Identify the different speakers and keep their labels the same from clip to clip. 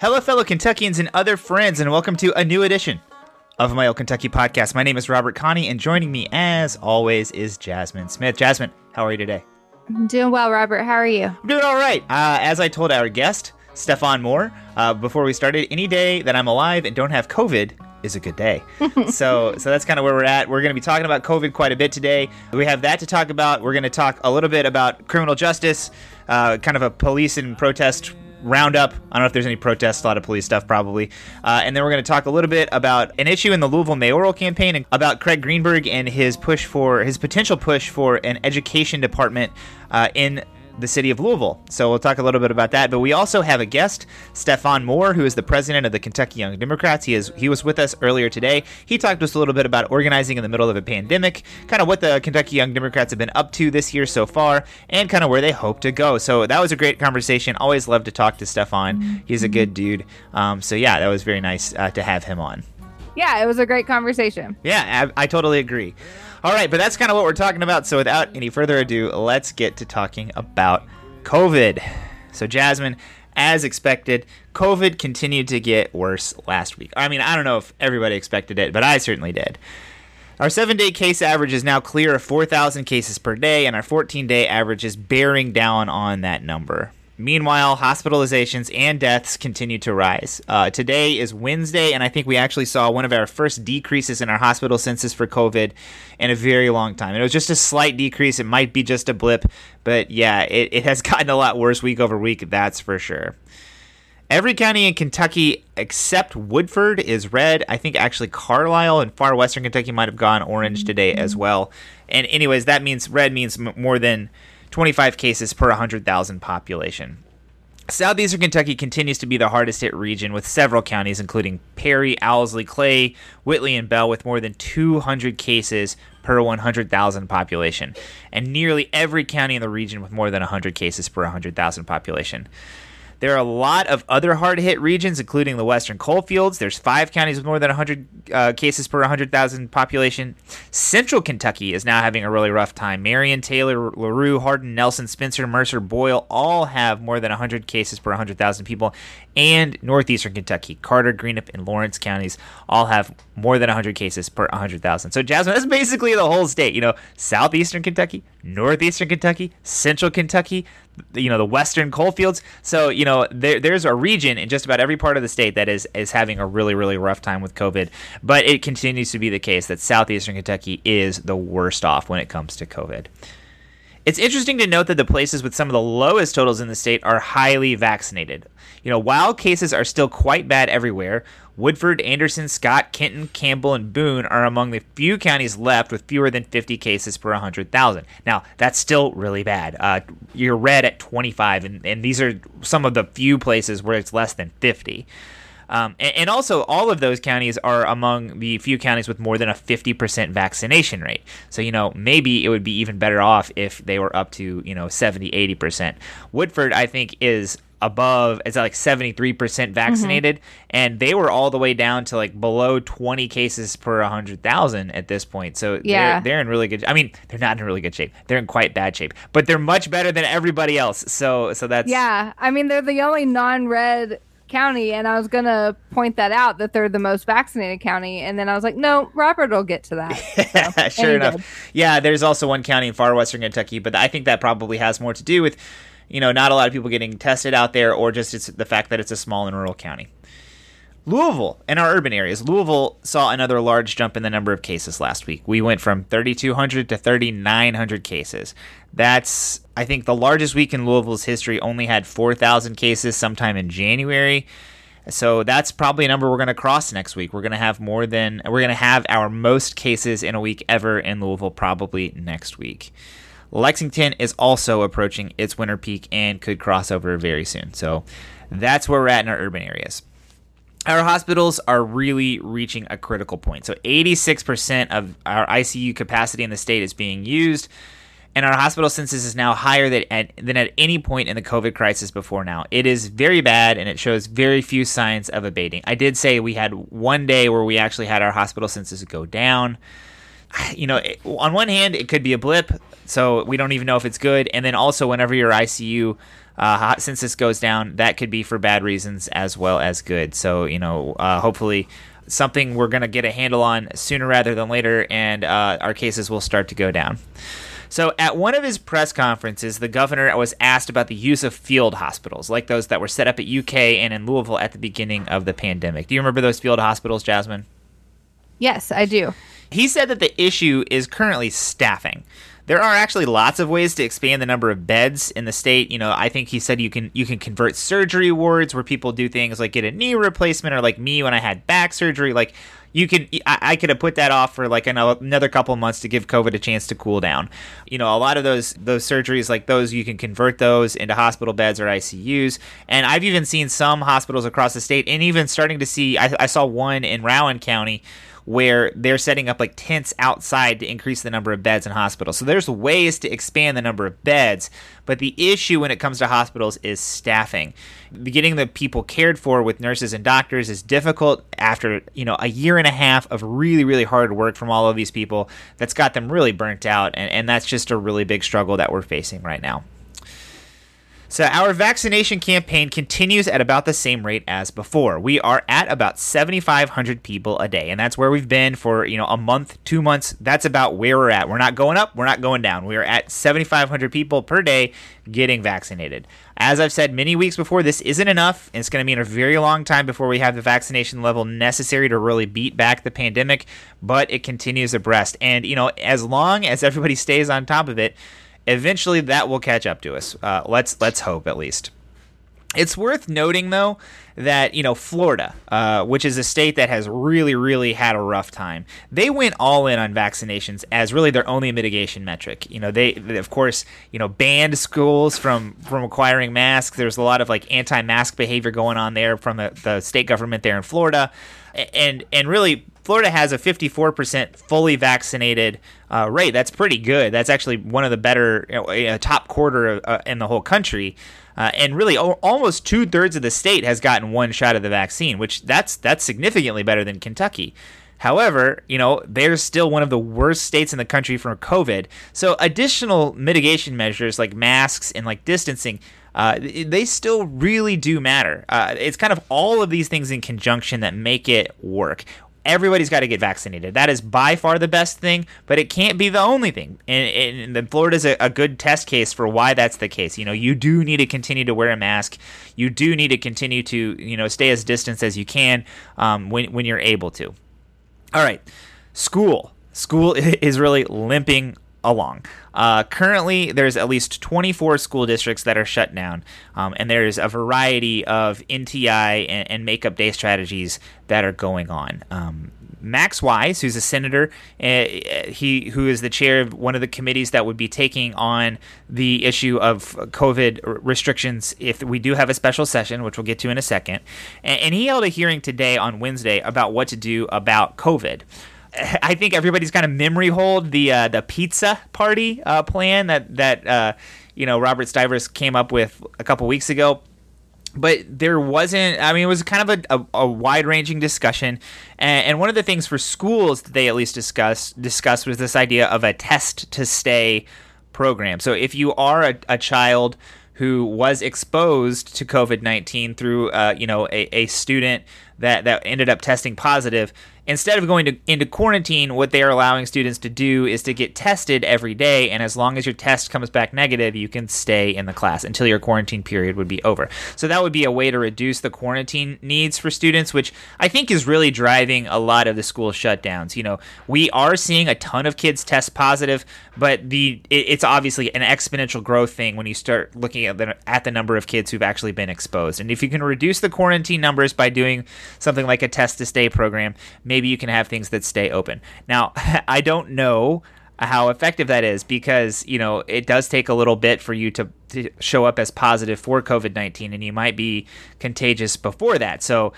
Speaker 1: Hello, fellow Kentuckians and other friends, and welcome to a new edition of my old Kentucky podcast. My name is Robert Kahne, and joining me, as always, is Jasmine Smith. Jasmine, how are you today?
Speaker 2: I'm doing well, Robert. How are you?
Speaker 1: I'm doing all right. Uh, as I told our guest, Stefan Moore, uh, before we started, any day that I'm alive and don't have COVID is a good day. so, so that's kind of where we're at. We're going to be talking about COVID quite a bit today. We have that to talk about. We're going to talk a little bit about criminal justice, uh, kind of a police and protest roundup. I don't know if there's any protests, a lot of police stuff probably. Uh, and then we're going to talk a little bit about an issue in the Louisville mayoral campaign and about Craig Greenberg and his push for his potential push for an education department uh, in the city of Louisville. So we'll talk a little bit about that. But we also have a guest, Stefan Moore, who is the president of the Kentucky Young Democrats. He is he was with us earlier today. He talked to us a little bit about organizing in the middle of a pandemic, kind of what the Kentucky Young Democrats have been up to this year so far, and kind of where they hope to go. So that was a great conversation. Always love to talk to Stefan. He's a good dude. Um, so yeah, that was very nice uh, to have him on.
Speaker 2: Yeah, it was a great conversation.
Speaker 1: Yeah, I, I totally agree. All right, but that's kind of what we're talking about. So without any further ado, let's get to talking about COVID. So, Jasmine, as expected, COVID continued to get worse last week. I mean, I don't know if everybody expected it, but I certainly did. Our seven day case average is now clear of 4,000 cases per day, and our 14 day average is bearing down on that number. Meanwhile, hospitalizations and deaths continue to rise. Uh, today is Wednesday, and I think we actually saw one of our first decreases in our hospital census for COVID in a very long time. It was just a slight decrease. It might be just a blip, but yeah, it, it has gotten a lot worse week over week, that's for sure. Every county in Kentucky except Woodford is red. I think actually Carlisle and far western Kentucky might have gone orange today as well. And, anyways, that means red means m- more than 25 cases per 100,000 population. Southeastern Kentucky continues to be the hardest hit region with several counties, including Perry, Owsley, Clay, Whitley, and Bell, with more than 200 cases per 100,000 population, and nearly every county in the region with more than 100 cases per 100,000 population. There are a lot of other hard hit regions, including the western coalfields. There's five counties with more than 100 uh, cases per 100,000 population. Central Kentucky is now having a really rough time. Marion, Taylor, LaRue, Hardin, Nelson, Spencer, Mercer, Boyle all have more than 100 cases per 100,000 people. And northeastern Kentucky, Carter, Greenup, and Lawrence counties all have more than 100 cases per 100,000. So, Jasmine, that's basically the whole state. You know, southeastern Kentucky, northeastern Kentucky, central Kentucky, you know the western coalfields. So you know there, there's a region in just about every part of the state that is is having a really really rough time with COVID. But it continues to be the case that southeastern Kentucky is the worst off when it comes to COVID. It's interesting to note that the places with some of the lowest totals in the state are highly vaccinated. You know, while cases are still quite bad everywhere, Woodford, Anderson, Scott, Kenton, Campbell, and Boone are among the few counties left with fewer than 50 cases per 100,000. Now, that's still really bad. Uh, you're red at 25, and, and these are some of the few places where it's less than 50. Um, and, and, also, all of those counties are among the few counties with more than a 50% vaccination rate. So, you know, maybe it would be even better off if they were up to, you know, 70, 80%. Woodford, I think, is above it's like 73% vaccinated mm-hmm. and they were all the way down to like below 20 cases per 100,000 at this point so yeah. they're, they're in really good I mean they're not in really good shape they're in quite bad shape but they're much better than everybody else so so that's
Speaker 2: Yeah I mean they're the only non-red county and I was going to point that out that they're the most vaccinated county and then I was like no Robert will get to that
Speaker 1: so, sure enough did. yeah there's also one county in far western Kentucky but I think that probably has more to do with you know, not a lot of people getting tested out there, or just it's the fact that it's a small and rural county. Louisville in our urban areas. Louisville saw another large jump in the number of cases last week. We went from 3,200 to 3,900 cases. That's, I think, the largest week in Louisville's history. Only had 4,000 cases sometime in January. So that's probably a number we're going to cross next week. We're going to have more than, we're going to have our most cases in a week ever in Louisville probably next week. Lexington is also approaching its winter peak and could cross over very soon. So that's where we're at in our urban areas. Our hospitals are really reaching a critical point. So 86% of our ICU capacity in the state is being used, and our hospital census is now higher than at, than at any point in the COVID crisis before now. It is very bad, and it shows very few signs of abating. I did say we had one day where we actually had our hospital census go down. you know, on one hand, it could be a blip, so we don't even know if it's good. And then also, whenever your ICU uh, census goes down, that could be for bad reasons as well as good. So, you know, uh, hopefully something we're going to get a handle on sooner rather than later, and uh, our cases will start to go down. So, at one of his press conferences, the governor was asked about the use of field hospitals, like those that were set up at UK and in Louisville at the beginning of the pandemic. Do you remember those field hospitals, Jasmine?
Speaker 2: Yes, I do.
Speaker 1: He said that the issue is currently staffing. There are actually lots of ways to expand the number of beds in the state. You know, I think he said you can you can convert surgery wards where people do things like get a knee replacement or like me when I had back surgery. Like you could I, I, could have put that off for like another couple months to give covid a chance to cool down you know a lot of those those surgeries like those you can convert those into hospital beds or icus and i've even seen some hospitals across the state and even starting to see i, I saw one in rowan county where they're setting up like tents outside to increase the number of beds in hospitals. So there's ways to expand the number of beds, but the issue when it comes to hospitals is staffing. Getting the people cared for with nurses and doctors is difficult after, you know, a year and a half of really, really hard work from all of these people that's got them really burnt out. And, and that's just a really big struggle that we're facing right now. So our vaccination campaign continues at about the same rate as before. We are at about 7,500 people a day, and that's where we've been for you know a month, two months. That's about where we're at. We're not going up, we're not going down. We are at 7,500 people per day getting vaccinated. As I've said many weeks before, this isn't enough. It's going to be in a very long time before we have the vaccination level necessary to really beat back the pandemic, but it continues abreast. And you know, as long as everybody stays on top of it Eventually, that will catch up to us. Uh, let's let's hope at least. It's worth noting, though, that you know Florida, uh, which is a state that has really, really had a rough time, they went all in on vaccinations as really their only mitigation metric. You know, they, they of course, you know, banned schools from from acquiring masks. There's a lot of like anti-mask behavior going on there from the, the state government there in Florida, and and really Florida has a 54% fully vaccinated uh, rate. That's pretty good. That's actually one of the better, know, top quarter uh, in the whole country. Uh, and really, o- almost two thirds of the state has gotten one shot of the vaccine, which that's that's significantly better than Kentucky. However, you know, they're still one of the worst states in the country for COVID. So additional mitigation measures like masks and like distancing, uh, they still really do matter. Uh, it's kind of all of these things in conjunction that make it work everybody's got to get vaccinated. That is by far the best thing, but it can't be the only thing. And, and Florida's a, a good test case for why that's the case. You know, you do need to continue to wear a mask. You do need to continue to, you know, stay as distant as you can um, when, when you're able to. All right, school. School is really limping along. Uh, currently, there's at least 24 school districts that are shut down, um, and there's a variety of NTI and, and make-up day strategies that are going on. Um, Max Wise, who's a senator, uh, he who is the chair of one of the committees that would be taking on the issue of COVID restrictions if we do have a special session, which we'll get to in a second. And, and he held a hearing today on Wednesday about what to do about COVID. I think everybody's kind of memory hold the uh, the pizza party uh, plan that that uh, you know Robert Stivers came up with a couple weeks ago. But there wasn't. I mean, it was kind of a, a, a wide ranging discussion, and, and, one of the things for schools that they at least discussed discussed was this idea of a test to stay program. So if you are a, a child who was exposed to COVID nineteen through, uh, you know, a, a student that that ended up testing positive, instead of going to, into quarantine, what they are allowing students to do is to get tested every day, and as long as your test comes back negative, you can stay in the class until your quarantine period would be over. So that would be a way to reduce the quarantine needs for students, which I think is really driving a lot of the school shutdowns. You know, we are seeing a ton of kids test positive, but the it, it's obviously an exponential growth thing when you start looking at the at the number of kids who've actually been exposed. And if you can reduce the quarantine numbers by doing something like a test to stay program, maybe you can have things that stay open. Now, I don't know how effective that is because you know it does take a little bit for you to, to show up as positive for COVID nineteen, and you might be contagious before that. So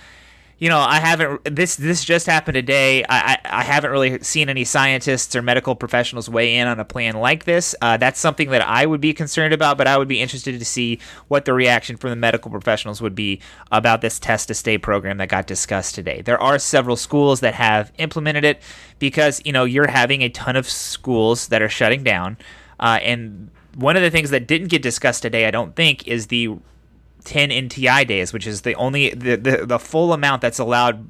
Speaker 1: you know, I haven't. This this just happened today. I, I, I haven't really seen any scientists or medical professionals weigh in on a plan like this. Uh, that's something that I would be concerned about, but I would be interested to see what the reaction from the medical professionals would be about this test to stay program that got discussed today. There are several schools that have implemented it because you know you're having a ton of schools that are shutting down, uh, and one of the things that didn't get discussed today, I don't think, is the 10 NTI days, which is the only the, the, the full amount that's allowed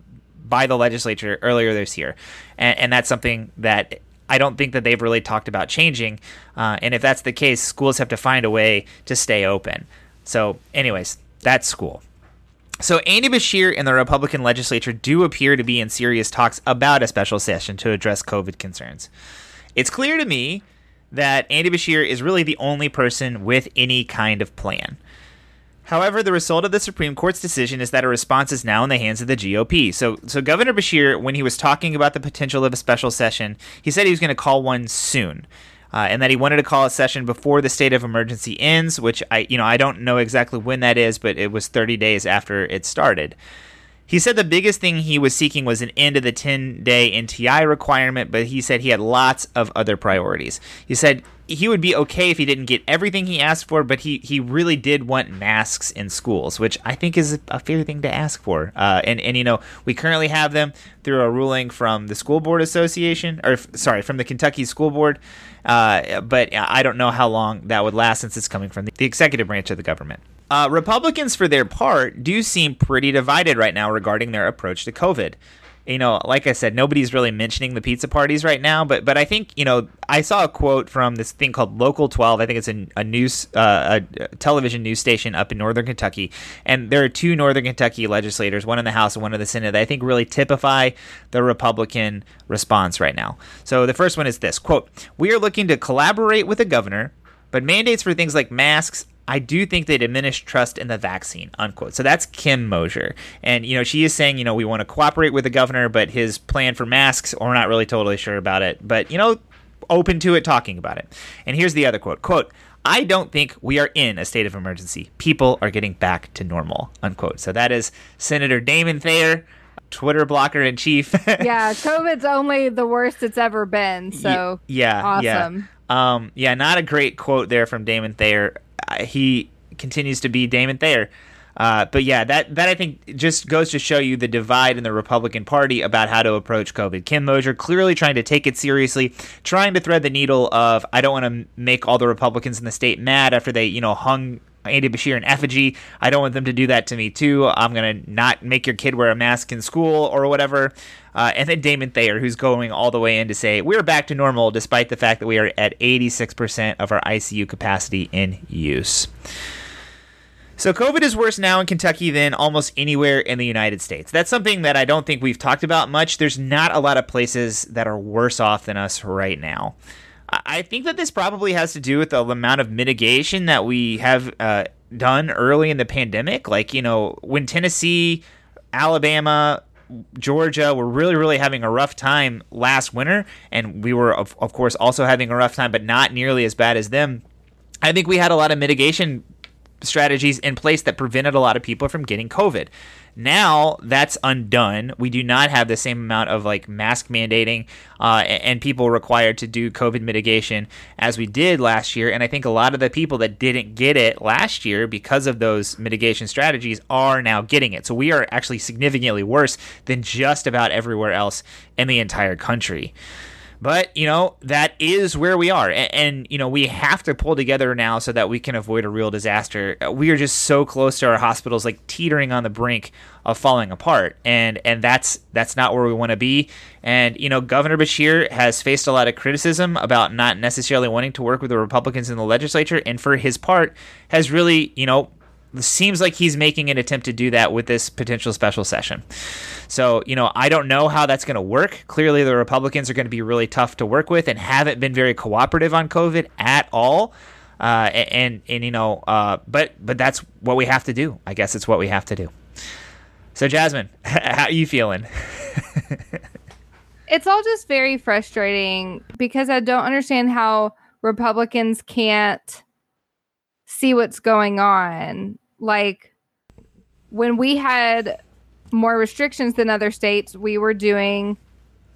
Speaker 1: by the legislature earlier this year, and, and that's something that I don't think that they've really talked about changing. Uh, and if that's the case, schools have to find a way to stay open. So, anyways, that's school. So, Andy Beshear and the Republican legislature do appear to be in serious talks about a special session to address COVID concerns. It's clear to me that Andy Beshear is really the only person with any kind of plan. However, the result of the Supreme Court's decision is that a response is now in the hands of the GOP. So, so Governor Beshear, when he was talking about the potential of a special session, he said he was going to call one soon. Uh, and that he wanted to call a session before the state of emergency ends, which I, you know, I don't know exactly when that is, but it was 30 days after it started. He said the biggest thing he was seeking was an end to the 10 day NTI requirement, but he said he had lots of other priorities. He said he would be okay if he didn't get everything he asked for, but he, he really did want masks in schools, which I think is a fair thing to ask for. Uh, and, and, you know, we currently have them through a ruling from the School Board Association, or sorry, from the Kentucky School Board. Uh, but I don't know how long that would last since it's coming from the, the executive branch of the government. Uh, Republicans, for their part, do seem pretty divided right now regarding their approach to COVID. You know, like I said, nobody's really mentioning the pizza parties right now, but but I think you know I saw a quote from this thing called Local 12. I think it's a, a news uh, a television news station up in Northern Kentucky, and there are two Northern Kentucky legislators, one in the House and one in the Senate, that I think really typify the Republican response right now. So the first one is this quote: "We are looking to collaborate with the governor." But mandates for things like masks, I do think they diminish trust in the vaccine, unquote. So that's Kim Moser. And, you know, she is saying, you know, we want to cooperate with the governor, but his plan for masks, we're not really totally sure about it. But, you know, open to it, talking about it. And here's the other quote quote, I don't think we are in a state of emergency. People are getting back to normal, unquote. So that is Senator Damon Thayer. Twitter blocker in chief.
Speaker 2: yeah, COVID's only the worst it's ever been. So
Speaker 1: yeah,
Speaker 2: awesome.
Speaker 1: Yeah. Um, yeah, not a great quote there from Damon Thayer he continues to be Damon Thayer. Uh, but yeah, that that I think just goes to show you the divide in the Republican Party about how to approach COVID. Kim Moser clearly trying to take it seriously, trying to thread the needle of I don't want to make all the Republicans in the state mad after they you know hung Andy Beshear in effigy. I don't want them to do that to me too. I'm gonna not make your kid wear a mask in school or whatever. Uh, and then Damon Thayer, who's going all the way in to say we're back to normal despite the fact that we are at 86% of our ICU capacity in use. So COVID is worse now in Kentucky than almost anywhere in the United States. That's something that I don't think we've talked about much. There's not a lot of places that are worse off than us right now. I think that this probably has to do with the amount of mitigation that we have uh, done early in the pandemic. Like, you know, when Tennessee, Alabama, Georgia were really, really having a rough time last winter, and we were, of, of course, also having a rough time, but not nearly as bad as them. I think we had a lot of mitigation strategies in place that prevented a lot of people from getting COVID. Now that's undone. We do not have the same amount of like mask mandating uh, and people required to do COVID mitigation as we did last year. And I think a lot of the people that didn't get it last year because of those mitigation strategies are now getting it. So we are actually significantly worse than just about everywhere else in the entire country. But, you know, that is where we are. And, and, you know, we have to pull together now so that we can avoid a real disaster. Uh, we are just so close to our hospitals, like teetering on the brink of falling apart. And and that's that's not where we want to be. And, you know, Governor Beshear has faced a lot of criticism about not necessarily wanting to work with the Republicans in the legislature. And for his part, has really, you know, seems like he's making an attempt to do that with this potential special session. So, you know, I don't know how that's going to work. Clearly, the Republicans are going to be really tough to work with and haven't been very cooperative on COVID at all. Uh, and and you know, uh, but but that's what we have to do. I guess it's what we have to do. So, Jasmine, how are you feeling?
Speaker 2: it's all just very frustrating because I don't understand how Republicans can't see what's going on like when we had more restrictions than other states, we were doing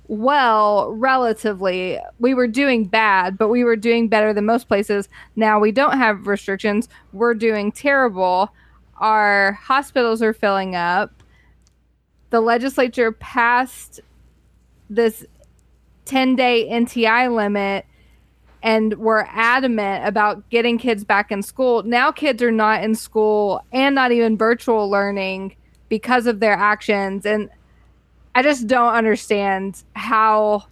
Speaker 2: well relatively. We were doing bad, but we were doing better than most places. Now we don't have restrictions. We're doing terrible. Our hospitals are filling up. The legislature passed this 10 day NTI limit and were adamant about getting kids back in school. Now kids are not in school and not even virtual learning because of their actions. And I just don't understand how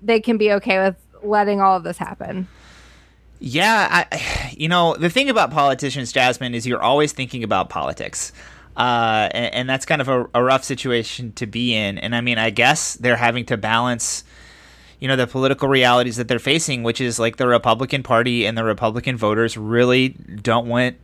Speaker 2: they can be okay with letting all of this happen.
Speaker 1: Yeah, I, you know, the thing about politicians, Jasmine, is you're always thinking about politics. Uh, and, and, that's kind of a, a, rough situation to be in. And I mean, I guess they're having to balance, you know, the political realities that they're facing, which is like the Republican Party and the Republican voters really don't want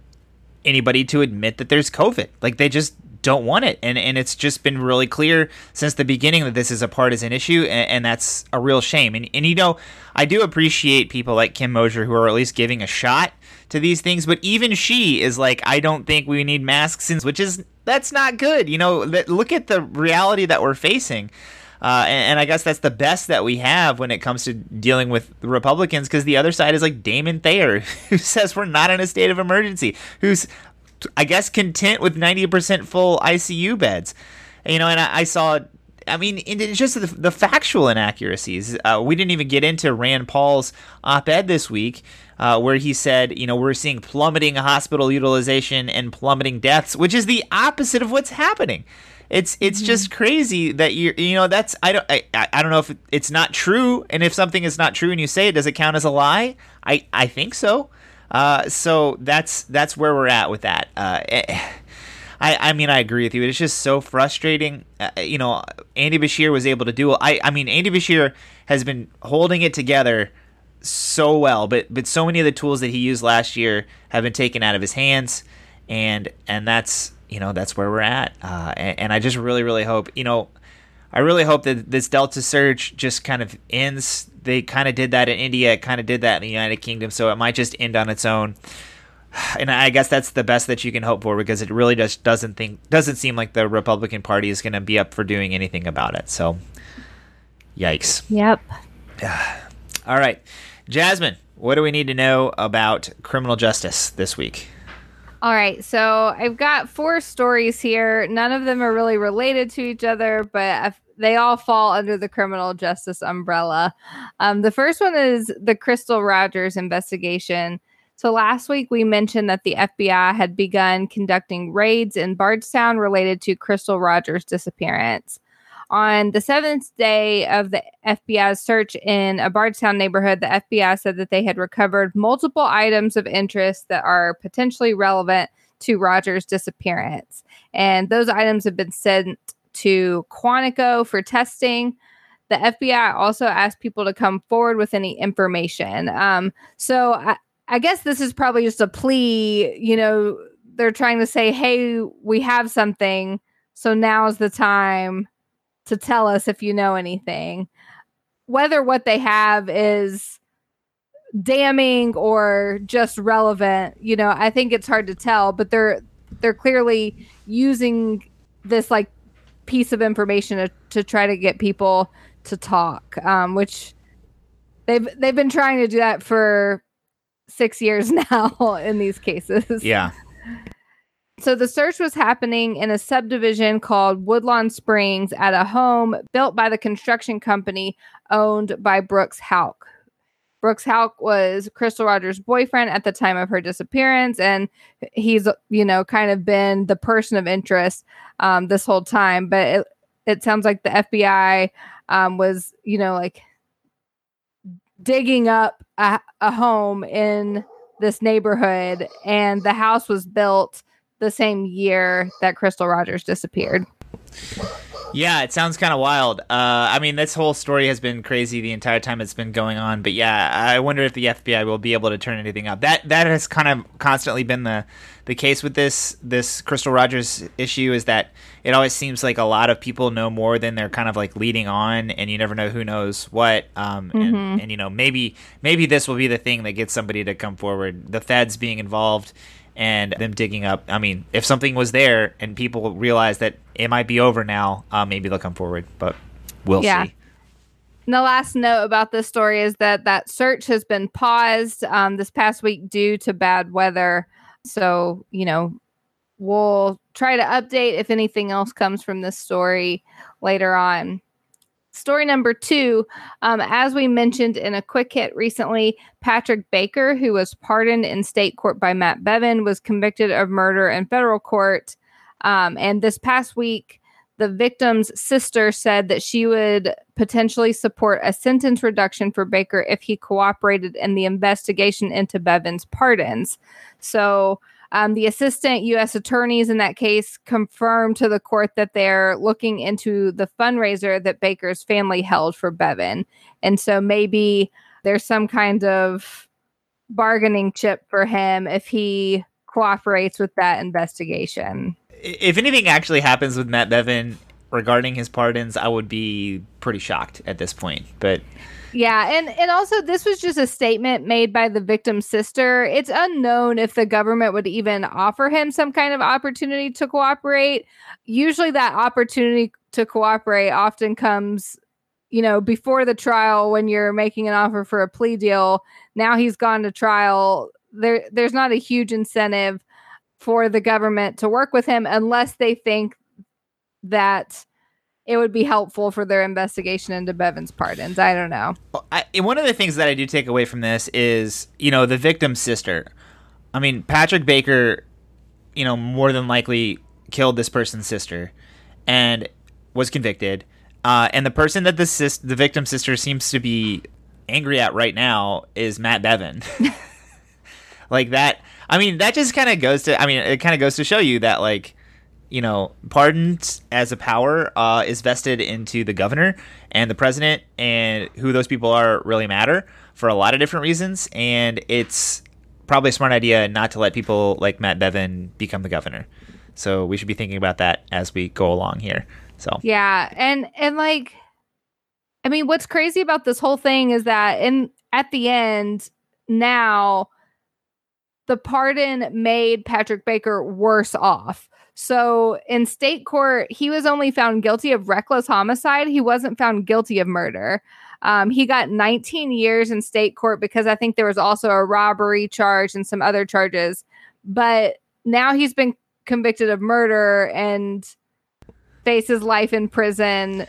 Speaker 1: anybody to admit that there's COVID. Like they just don't want it. And and it's just been really clear since the beginning that this is a partisan issue, and, and, that's a real shame. And and you know, I do appreciate people like Kim Moser who are at least giving a shot to these things, but even she is like, I don't think we need masks, which is that's not good. You know, look at the reality that we're facing. Uh, and, and, I guess that's the best that we have when it comes to dealing with Republicans, because the other side is like Damon Thayer, who says we're not in a state of emergency, who's I guess, content with 90% full ICU beds. You know, and I, I saw, I mean, it's just the, the factual inaccuracies. Uh, we didn't even get into Rand Paul's op ed this week. Uh, where he said, you know, we're seeing plummeting hospital utilization and plummeting deaths, which is the opposite of what's happening. It's it's mm-hmm. just crazy that you you know that's I don't I, I don't know if it's not true and if something is not true and you say it does it count as a lie? I I think so. Uh, so that's that's where we're at with that. Uh, eh, I, I mean, I agree with you. It's just so frustrating. Uh, you know, Andy Beshear was able to do. I, I mean, Andy Beshear has been holding it together so well, but but so many of the tools that he used last year have been taken out of his hands, and and that's you know that's where we're at. Uh, and, and I just really really hope you know I really hope that this Delta surge just kind of ends. They kind of did that in India, it kind of did that in the United Kingdom, so it might just end on its own. And I guess that's the best that you can hope for because it really just doesn't think doesn't seem like the Republican Party is going to be up for doing anything about it. So, yikes.
Speaker 2: Yep.
Speaker 1: All right, Jasmine, what do we need to know about criminal justice this week?
Speaker 2: All right, so I've got four stories here. None of them are really related to each other, but they all fall under the criminal justice umbrella. Um, the first one is the Crystal Rogers investigation. So last week we mentioned that the FBI had begun conducting raids in Bardstown related to Crystal Rogers' disappearance. On the seventh day of the FBI's search in a Bardstown neighborhood, the FBI said that they had recovered multiple items of interest that are potentially relevant to Rogers' disappearance. And those items have been sent to Quantico for testing. The FBI also asked people to come forward with any information. Um, so I, I guess this is probably just a plea. You know, they're trying to say, hey, we have something. So now's the time to tell us if you know anything. Whether what they have is damning or just relevant, you know, I think it's hard to tell, but they're they're clearly using this like piece of information to, to try to get people to talk, um, which they've they've been trying to do that for six years now in these cases.
Speaker 1: Yeah.
Speaker 2: So the search was happening in a subdivision called Woodlawn Springs at a home built by the construction company owned by Brooks Houck. Brooks Houck was Crystal Rogers' boyfriend at the time of her disappearance, and he's you know kind of been the person of interest um, this whole time. But it, it sounds like the FBI um, was you know like digging up a, a home in this neighborhood, and the house was built the same year that Crystal Rogers disappeared.
Speaker 1: Yeah, it sounds kind of wild. Uh, I mean, this whole story has been crazy the entire time it's been going on. But yeah, I wonder if the FBI will be able to turn anything up. That that has kind of constantly been the the case with this this Crystal Rogers issue is that it always seems like a lot of people know more than they're kind of like leading on, and you never know who knows what. Um, mm-hmm. and, and you know maybe maybe this will be the thing that gets somebody to come forward. The feds being involved and them digging up. I mean, if something was there and people realize that it might be over now, uh, maybe they'll come forward. But we'll
Speaker 2: Yeah.
Speaker 1: see.
Speaker 2: And the last note about this story is that that search has been paused um, this past week due to bad weather. So, you know, we'll try to update if anything else comes from this story later on. Story number two, um, as we mentioned in a quick hit recently, Patrick Baker, who was pardoned in state court by Matt Bevin, was convicted of murder in federal court. Um, and this past week, the victim's sister said that she would potentially support a sentence reduction for Baker if he cooperated in the investigation into Bevin's pardons. So, um, the assistant U.S. attorneys in that case confirmed to the court that they're looking into the fundraiser that Baker's family held for Bevin. And so maybe there's some kind of bargaining chip for him if he cooperates with that investigation.
Speaker 1: If anything actually happens with Matt Bevin regarding his pardons, I would be pretty shocked at this point. But
Speaker 2: Yeah, and and also this was just a statement made by the victim's sister. It's unknown if the government would even offer him some kind of opportunity to cooperate. Usually that opportunity to cooperate often comes you know before the trial when you're making an offer for a plea deal. Now he's gone to trial. There there's not a huge incentive for the government to work with him unless they think that it would be helpful for their investigation into Bevin's pardons. I don't know.
Speaker 1: I, one of the things that I do take away from this is, you know, the victim's sister. I mean, Patrick Baker, you know, more than likely killed this person's sister and was convicted. Uh, and the person that the sis- the victim's sister seems to be angry at right now is Matt Bevin. like that. I mean, that just kind of goes to. I mean, it kind of goes to show you that like you know, pardons as a power uh, is vested into the governor and the president, and who those people are really matter for a lot of different reasons. And it's probably a smart idea not to let people like Matt Bevin become the governor. So we should be thinking about that as we go along here. So
Speaker 2: Yeah, and and like I mean what's crazy about this whole thing is that in at the end now the pardon made Patrick Baker worse off. So in state court, he was only found guilty of reckless homicide. He wasn't found guilty of murder. Um, he got 19 years in state court because I think there was also a robbery charge and some other charges. But now he's been convicted of murder and faces life in prison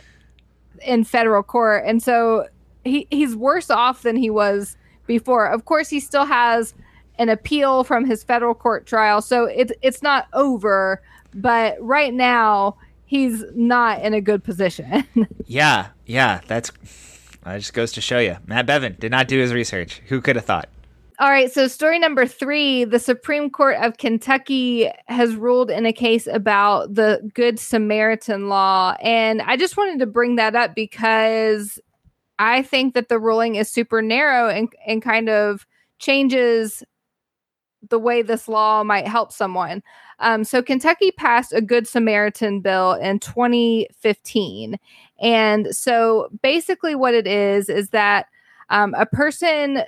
Speaker 2: in federal court. And so he, he's worse off than he was before. Of course, he still has an appeal from his federal court trial. So it's it's not over, but right now he's not in a good position.
Speaker 1: yeah, yeah, that's that just goes to show you. Matt Bevin did not do his research. Who could have thought?
Speaker 2: All right, so story number three the Supreme Court of Kentucky has ruled in a case about the Good Samaritan law. And I just wanted to bring that up because I think that the ruling is super narrow and, and kind of changes the way this law might help someone. Um, so, Kentucky passed a Good Samaritan bill in 2015. And so, basically, what it is is that um, a person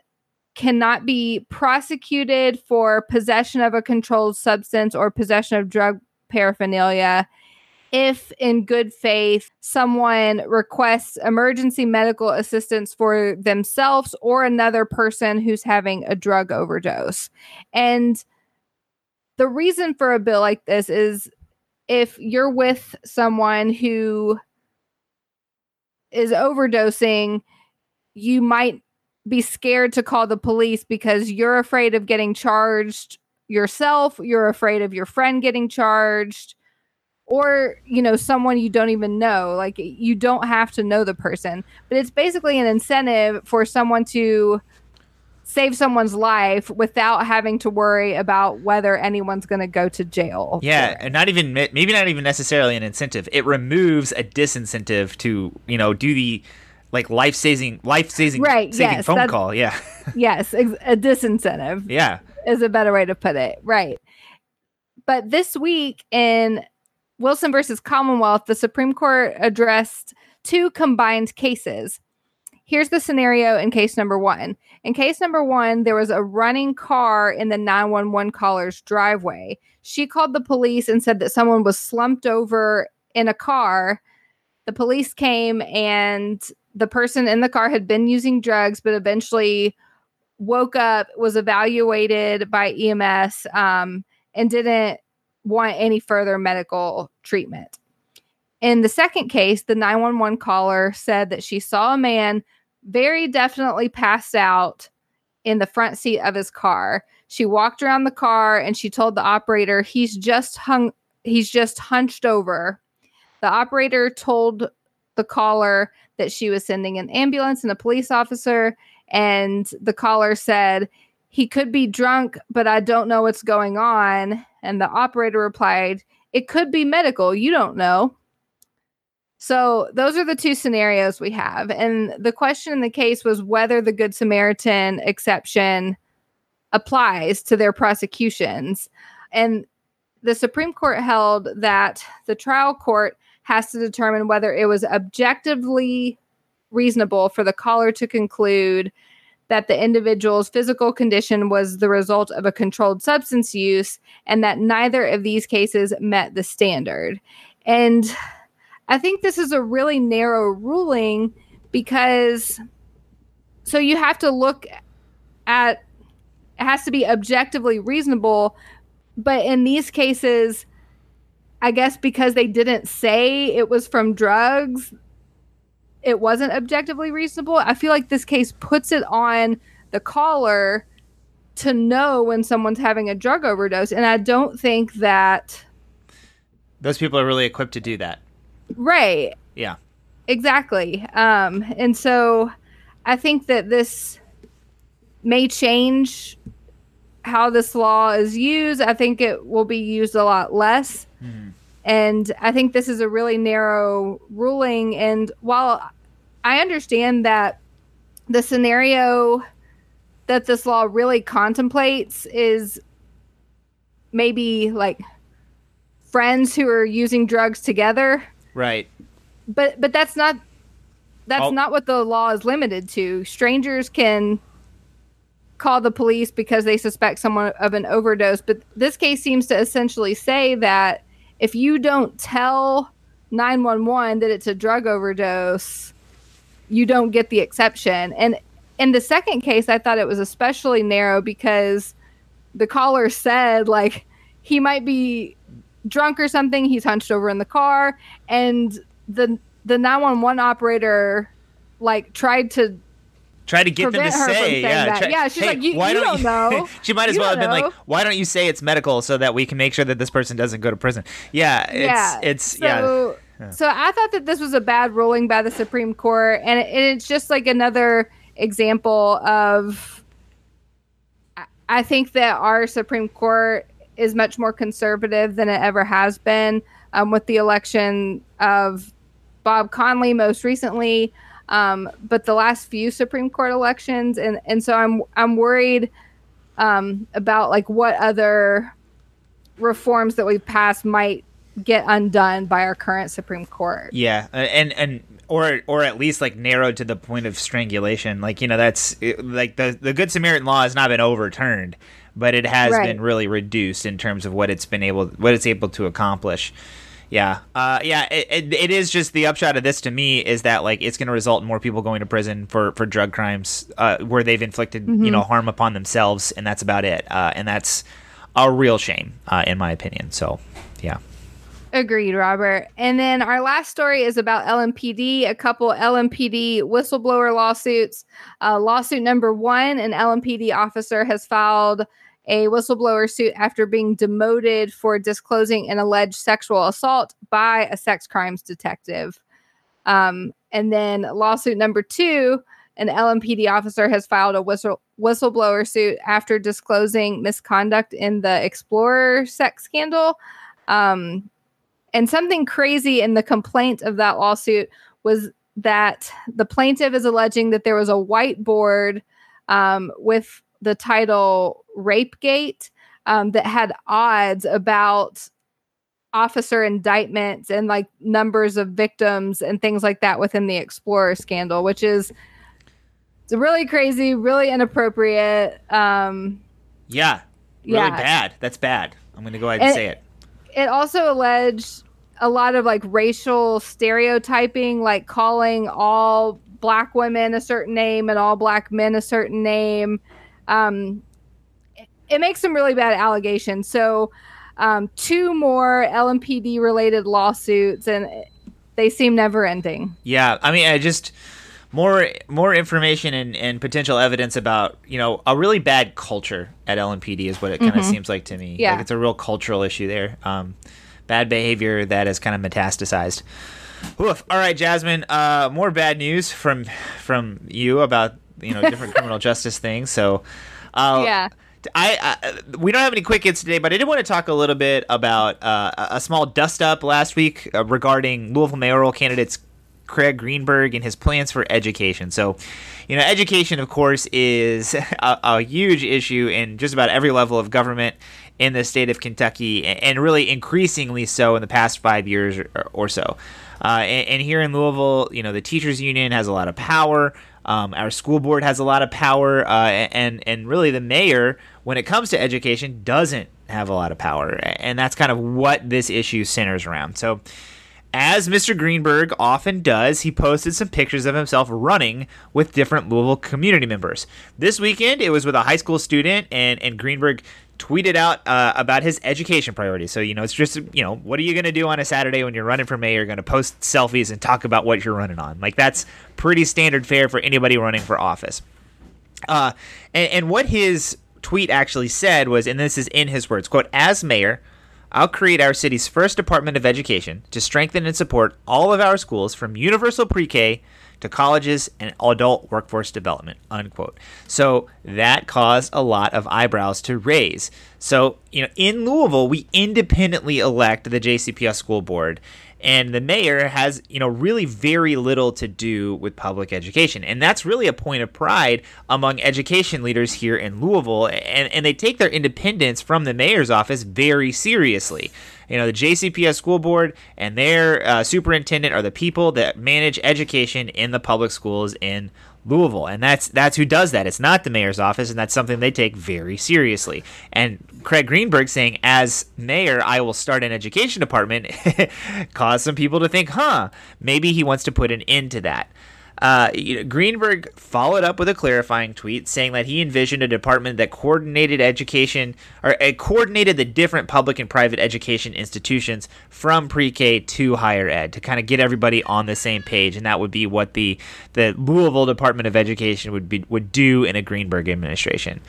Speaker 2: cannot be prosecuted for possession of a controlled substance or possession of drug paraphernalia if in good faith someone requests emergency medical assistance for themselves or another person who's having a drug overdose. And the reason for a bill like this is if you're with someone who is overdosing, you might be scared to call the police because you're afraid of getting charged yourself, you're afraid of your friend getting charged or you know someone you don't even know like you don't have to know the person. But it's basically an incentive for someone to save someone's life without having to worry about whether anyone's going to go to jail
Speaker 1: Yeah, and not even maybe not even necessarily an incentive. It removes a disincentive to you know do the like life saving life saving
Speaker 2: Right,
Speaker 1: saving
Speaker 2: yes,
Speaker 1: phone call. Yeah,
Speaker 2: yes ex- a disincentive
Speaker 1: yeah.
Speaker 2: is a better way to put it. Right. But this week in Wilson versus Commonwealth, the Supreme Court addressed two combined cases. Here's the scenario in case number one. In case number one, there was a running car in the 911 caller's driveway. She called the police and said that someone was slumped over in a car. The police came and the person in the car had been using drugs, but eventually woke up, was evaluated by EMS, um, and didn't want any further medical treatment. In the second case, the 911 caller said that she saw a man very definitely passed out in the front seat of his car. She walked around the car and she told the operator he's just hung he's just hunched over. The operator told the caller that she was sending an ambulance and a police officer and the caller said he could be drunk but I don't know what's going on and the operator replied it could be medical you don't know. So those are the two scenarios we have. And the question in the case was whether the Good Samaritan exception applies to their prosecutions. And the Supreme Court held that the trial court has to determine whether it was objectively reasonable for the caller to conclude that the individual's physical condition was the result of a controlled substance use and that neither of these cases met the standard. And I think this is a really narrow ruling because so you have to look at it has to be objectively reasonable but in these cases I guess because they didn't say it was from drugs it wasn't objectively reasonable. I feel like this case puts it on the caller to know when someone's having a drug overdose and I don't think that
Speaker 1: those people are really equipped to do that.
Speaker 2: Right.
Speaker 1: Yeah.
Speaker 2: Exactly. Um, and so I think that this may change how this law is used. I think it will be used a lot less. Mm-hmm. And I think this is a really narrow ruling. And while I understand that the scenario that this law really contemplates is maybe like friends who are using drugs together
Speaker 1: Right.
Speaker 2: But but that's not that's I'll, not what the law is limited to. Strangers can call the police because they suspect someone of an overdose, but this case seems to essentially say that if you don't tell 911 that it's a drug overdose, you don't get the exception. And in the second case, I thought it was especially narrow because the caller said like he might be drunk or something. He's hunched over in the car, and the the 911 operator like tried to
Speaker 1: try to get them to say, yeah,
Speaker 2: try, yeah. She's hey, like, you, you don't, you, know.
Speaker 1: she might as
Speaker 2: you
Speaker 1: well have
Speaker 2: know.
Speaker 1: been like, why don't you say it's medical so that we can make sure that this person doesn't go to prison? Yeah, it's yeah. it's
Speaker 2: so,
Speaker 1: yeah.
Speaker 2: So I thought that this was a bad ruling by the Supreme Court, and, it, and it's just like another example of. I think that our Supreme Court is much more conservative than it ever has been um, with the election of Bob Conley most recently, um, but the last few Supreme Court elections, and and so I'm I'm worried um, about like what other reforms that we've passed might get undone by our current Supreme Court.
Speaker 1: Yeah, and and or or at least like narrowed to the point of strangulation. Like you know that's like the the Good Samaritan law has not been overturned but it has right. been really reduced in terms of what it's been able what it's able to accomplish. Yeah, uh, yeah. It, it, it is just the upshot of this to me is that like it's going to result in more people going to prison for for drug crimes uh, where they've inflicted mm-hmm. you know harm upon themselves, and that's about it. Uh, and that's a real shame, uh, in my opinion. So, yeah.
Speaker 2: Agreed, Robert. And then our last story is about LMPD, a couple LMPD whistleblower lawsuits. Uh, lawsuit number one an LMPD officer has filed a whistleblower suit after being demoted for disclosing an alleged sexual assault by a sex crimes detective. Um, and then lawsuit number two an LMPD officer has filed a whistle whistleblower suit after disclosing misconduct in the Explorer sex scandal. Um, and something crazy in the complaint of that lawsuit was that the plaintiff is alleging that there was a whiteboard um, with the title Rape Gate um, that had odds about officer indictments and like numbers of victims and things like that within the Explorer scandal, which is It's really crazy, really inappropriate. Um,
Speaker 1: yeah, really
Speaker 2: Yeah.
Speaker 1: bad. That's bad. I'm gonna go ahead and,
Speaker 2: And-
Speaker 1: say it.
Speaker 2: It also alleged a lot of like racial stereotyping, like calling all black women a certain name and all black men a certain name. Um, it, it makes some really bad allegations. So, um, two more LMPD related lawsuits, and they seem never ending.
Speaker 1: Yeah, I mean, I just more more information and, and potential evidence about you know a really bad culture at LMPD is what it kind of seems like to me.
Speaker 2: Yeah.
Speaker 1: like it's a real cultural issue there. Um, bad behavior that has kind of metastasized. Oof. All right, Jasmine. Uh, more bad news from from you about you know different criminal justice things. So, uh,
Speaker 2: Yeah.
Speaker 1: I, I we don't have any quick hits today, but I did want to talk a little bit about uh, a a small dust up last week uh, regarding Louisville mayoral candidates Craig Greenberg and his plans for education. So, you know, education, of course, is a, a huge issue in just about every level of government in the state of Kentucky, and really increasingly so in the past five years or, or so. Uh, and, and here in Louisville, you know, the teachers union has a lot of power. Um, our school board has a lot of power, uh, and and really the mayor, when it comes to education, doesn't have a lot of power, and that's kind of what this issue centers around. So, as Mr. Greenberg often does, he posted some pictures of himself running with different Louisville community members. This weekend, it was with a high school student, and, and Greenberg tweeted out uh, about his education priorities. So, you know, it's just, you know, what are you going to do on a Saturday when you're running for mayor? You're going to post selfies and talk about what you're running on. Like, that's pretty standard fare for anybody running for office. Uh, and, and what his tweet actually said was, and this is in his words, quote, as mayor, I'll create our city's first Department of Education to strengthen and support all of our schools from universal pre-K to colleges and adult workforce development, unquote. So that caused a lot of eyebrows to raise. So, you know, in Louisville, we independently elect the JCPS school board and the mayor has you know really very little to do with public education. And that's really a point of pride among education leaders here in louisville. And, and they take their independence from the mayor's office very seriously. You know the jcps school board and their uh, superintendent are the people that manage education in the public schools in Louisville, and that's that's who does that. It's not the mayor's office, and that's something they take very seriously. And Craig Greenberg saying, as mayor, I will start an education department, caused some people to think, huh, maybe he wants to put an end to that. Uh, you know, Greenberg followed up with a clarifying tweet saying that he envisioned a department that coordinated education or uh, coordinated the different public and private education institutions from pre-K to higher ed to kind of get everybody on the same page, and that would be what the the Louisville Department of Education would be would do in a Greenberg administration.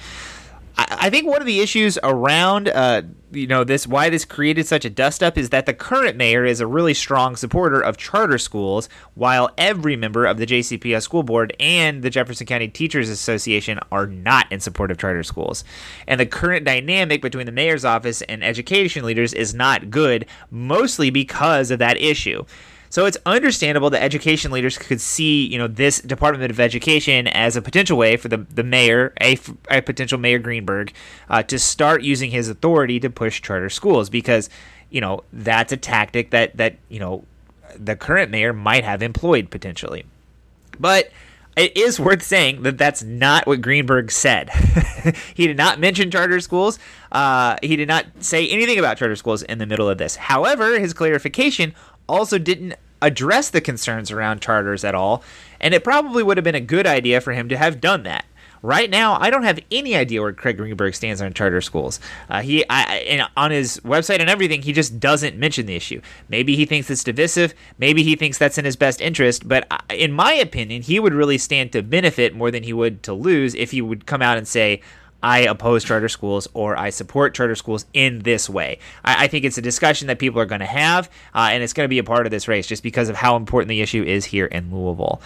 Speaker 1: I think one of the issues around, uh, you know, this why this created such a dust up is that the current mayor is a really strong supporter of charter schools, while every member of the JCPS school board and the Jefferson County Teachers Association are not in support of charter schools. And the current dynamic between the mayor's office and education leaders is not good, mostly because of that issue. So it's understandable that education leaders could see, you know, this Department of Education as a potential way for the, the mayor, a, a potential Mayor Greenberg, uh, to start using his authority to push charter schools because, you know, that's a tactic that that you know the current mayor might have employed potentially. But it is worth saying that that's not what Greenberg said. he did not mention charter schools. Uh, he did not say anything about charter schools in the middle of this. However, his clarification also didn't address the concerns around charters at all, and it probably would have been a good idea for him to have done that. Right now, I don't have any idea where Craig Greenberg stands on charter schools. Uh, he, I, on his website and everything, he just doesn't mention the issue. Maybe he thinks it's divisive. Maybe he thinks that's in his best interest. But I- in my opinion, he would really stand to benefit more than he would to lose if he would come out and say, I oppose charter schools or I support charter schools in this way. I, I think it's a discussion that people are going to have, uh, and it's going to be a part of this race just because of how important the issue is here in Louisville.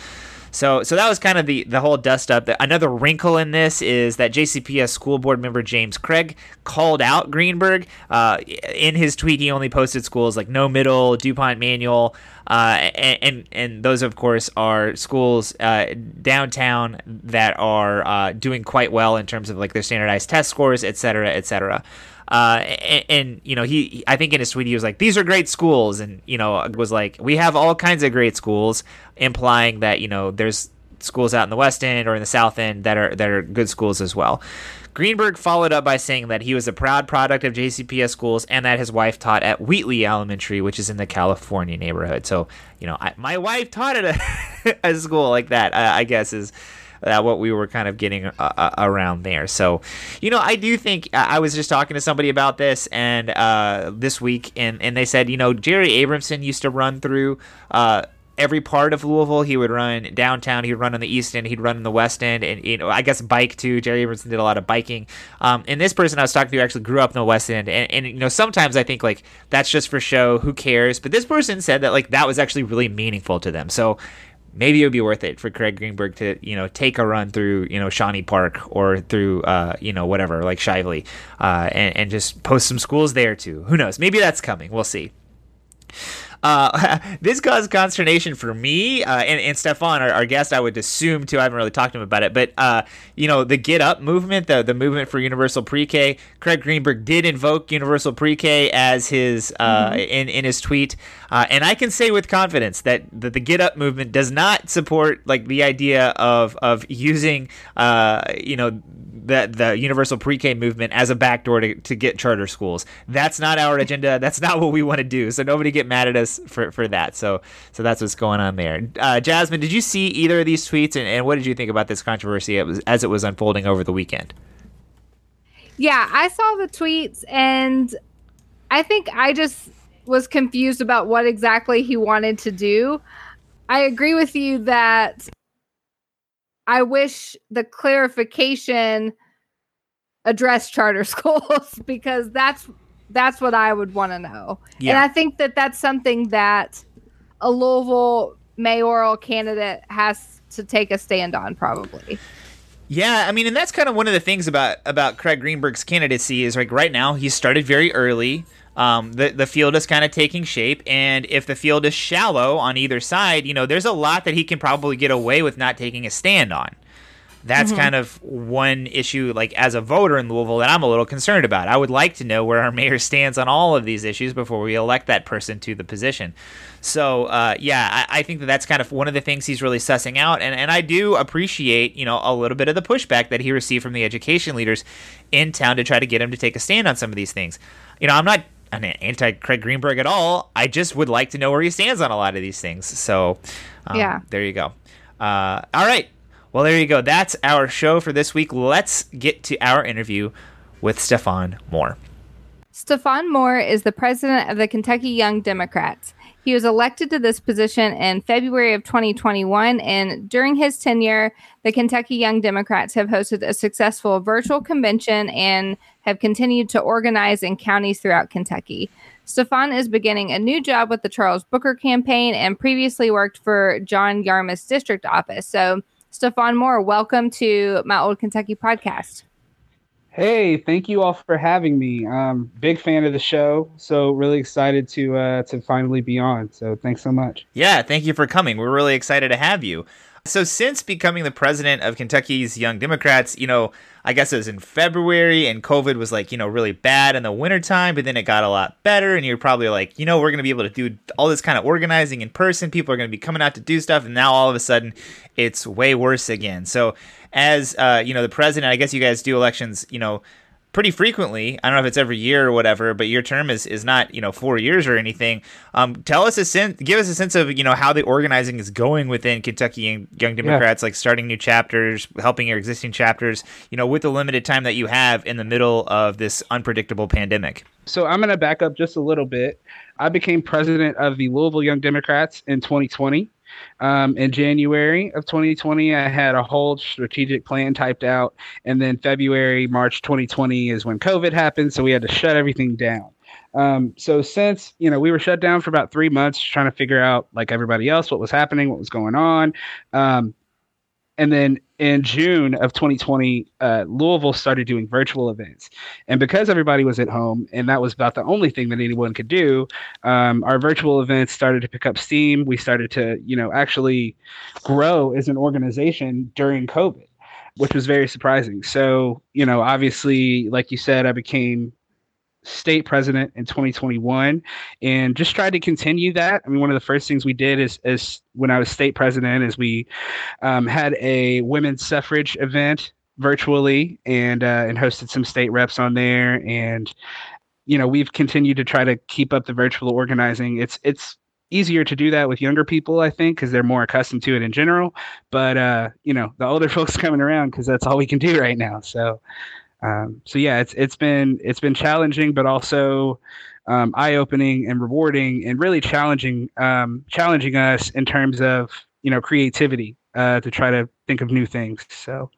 Speaker 1: So, so that was kind of the, the whole dust up. Another wrinkle in this is that JCPS school board member James Craig called out Greenberg. Uh, in his tweet, he only posted schools like Noe Middle, DuPont Manual, uh, and, and and those of course are schools uh, downtown that are uh, doing quite well in terms of like their standardized test scores, et cetera, et cetera. Uh, and, and you know he, I think in his tweet he was like, "These are great schools," and you know was like, "We have all kinds of great schools," implying that you know there's schools out in the West End or in the South End that are that are good schools as well. Greenberg followed up by saying that he was a proud product of JCPS schools and that his wife taught at Wheatley Elementary, which is in the California neighborhood. So, you know, I, my wife taught at a, a school like that, I guess, is uh, what we were kind of getting uh, uh around there. So, you know, I do think uh, I was just talking to somebody about this and uh, this week, and, and they said, you know, Jerry Abramson used to run through every part of Louisville. He would run downtown. He'd run on the east end. He'd run on the west end, and you know, I guess bike too. Jerry Abramson did a lot of biking. Um, and this person I was talking to actually grew up in the west end, and, and you know, sometimes I think like that's just for show. Who cares? But this person said that like that was actually really meaningful to them. So maybe it would be worth it for Craig Greenberg to you know take a run through you know Shawnee Park or through uh, you know whatever like Shively, uh, and, and just post some schools there too. Who knows? Maybe that's coming. We'll see. Uh, this caused consternation for me uh, and, and Stefan, our, our, guest. I would assume too. I haven't really talked to him about it, but uh, you know, the Get Up movement, the the movement for universal pre-K. Craig Greenberg did invoke universal pre-K as his uh, mm-hmm. in in his tweet, uh, and I can say with confidence that, that the Get Up movement does not support like the idea of of using uh, you know the the universal pre-K movement as a backdoor to, to get charter schools. That's not our agenda. That's not what we want to do. So nobody get mad at us for, for that. So so that's what's going on there. Uh, Jasmine, did you see either of these tweets, and, and what did you think about this controversy as it was unfolding over the weekend?
Speaker 2: Yeah, I saw the tweets, and I think I just was confused about what exactly he wanted to do. I agree with you that I wish the clarification addressed charter schools because that's that's what I would want to know. Yeah. And I think that that's something that a Louisville mayoral candidate has to take a stand on probably.
Speaker 1: Yeah, I mean, and that's kind of one of the things about about Craig Greenberg's candidacy is like right now he started very early. Um, the the field is kind of taking shape, and if the field is shallow on either side, you know, there's a lot that he can probably get away with not taking a stand on. That's mm-hmm. kind of one issue, like as a voter in Louisville, that I'm a little concerned about. I would like to know where our mayor stands on all of these issues before we elect that person to the position. So, uh, yeah, I, I, think that that's kind of one of the things he's really sussing out, and and I do appreciate you know a little bit of the pushback that he received from the education leaders in town to try to get him to take a stand on some of these things. You know, I'm not an anti Craig Greenberg at all. I just would like to know where he stands on a lot of these things. So, um, yeah, there you go. Uh, all right. Well, there you go. That's our show for this week. Let's get to our interview with Stefan Moore.
Speaker 2: Stefan Moore is the president of the Kentucky Young Democrats. He was elected to this position in February of 2021, and during his tenure, the Kentucky Young Democrats have hosted a successful virtual convention and have continued to organize in counties throughout Kentucky. Stefan is beginning a new job with the Charles Booker campaign and previously worked for John Yarmuth's district office. So, Stefan Moore, welcome to my Old Kentucky podcast.
Speaker 3: Hey, thank you all for having me. Um, big fan of the show, so really excited to uh, to finally be on. So thanks so much.
Speaker 1: Yeah, thank you for coming. We're really excited to have you. So since becoming the president of Kentucky's Young Democrats, you know, I guess it was in February and COVID was like, you know, really bad in the wintertime, but then it got a lot better. And you're probably like, you know, we're going to be able to do all this kind of organizing in person. People are going to be coming out to do stuff. And now all of a sudden it's way worse again. So as uh, you know, the president, I guess you guys do elections, you know, pretty frequently. I don't know if it's every year or whatever, but your term is, is not you know four years or anything. Um, tell us a sense, give us a sense of you know how the organizing is going within Kentucky and Young Democrats, yeah. like starting new chapters, helping your existing chapters. You know, with the limited time that you have in the middle of this unpredictable pandemic.
Speaker 3: So I'm going to back up just a little bit. I became president of the Louisville Young Democrats in 2020. Um, in January of 2020, I had a whole strategic plan typed out. And then February, March 2020 is when COVID happened. So we had to shut everything down. Um, so since you know we were shut down for about three months, trying to figure out like everybody else what was happening, what was going on, um, and then in June of 2020, uh, Louisville started doing virtual events. And because everybody was at home, and that was about the only thing that anyone could do, um, our virtual events started to pick up steam. We started to, you know, actually grow as an organization during COVID, which was very surprising. So, you know, obviously, like you said, I became state president in 2021 and just tried to continue that. I mean, one of the first things we did is, is when I was state president is we um, had a women's suffrage event virtually and uh, and hosted some state reps on there. And you know we've continued to try to keep up the virtual organizing. It's it's easier to do that with younger people i think because they're more accustomed to it in general. But uh you know the older folks coming around because that's all we can do right now. So um so yeah it's it's been it's been challenging but also um, eye-opening and rewarding and really challenging um, challenging us in terms of you know creativity uh, to try to think of new things. So,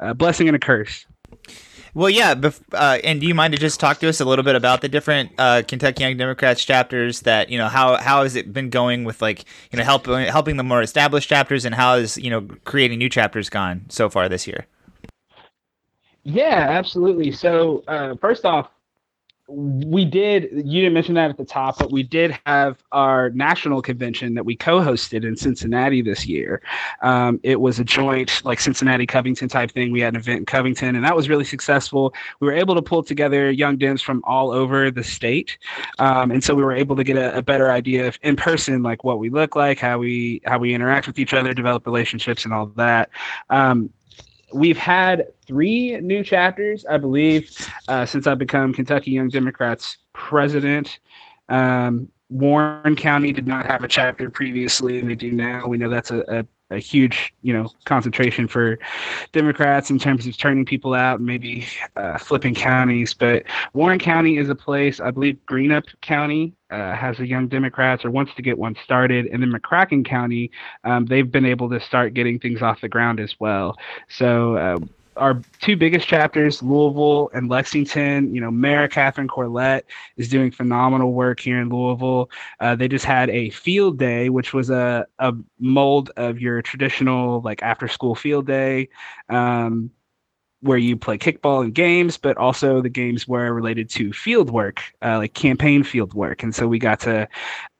Speaker 3: uh, blessing and a curse.
Speaker 1: Well, yeah, bef- uh, and do you mind to just talk to us a little bit about the different uh, Kentucky Young Democrats chapters? That you know, how how has it been going with like you know helping helping the more established chapters, and how has you know creating new chapters gone so far this year?
Speaker 3: Yeah, absolutely. So uh, first off, we did you didn't mention that at the top but we did have our national convention that we co-hosted in cincinnati this year. Um, it was a joint like cincinnati covington type thing. We had an event in covington and that was really successful. We were able to pull together young dems from all over the state um, and so we were able to get a, a, better idea of in person like what we look like how we how we interact with each other develop relationships and all that. Um, we've had three new chapters, I believe, uh, since I've become Kentucky Young Democrats president. Um, Warren County did not have a chapter previously, and they do now. We know that's a, a a huge, you know, concentration for Democrats in terms of turning people out and maybe uh, flipping counties. But Warren County is a place, I believe Greenup County uh, has a young Democrats or wants to get one started, and then McCracken County, um, they've been able to start getting things off the ground as well. So uh, our two biggest chapters, Louisville and Lexington. You know, Mayor Catherine Corlett is doing phenomenal work here in Louisville. Uh, they just had a field day, which was a, a mold of your traditional like after school field day. Um, where you play kickball and games, but also the games were related to field work, uh, like campaign field work. And so we got to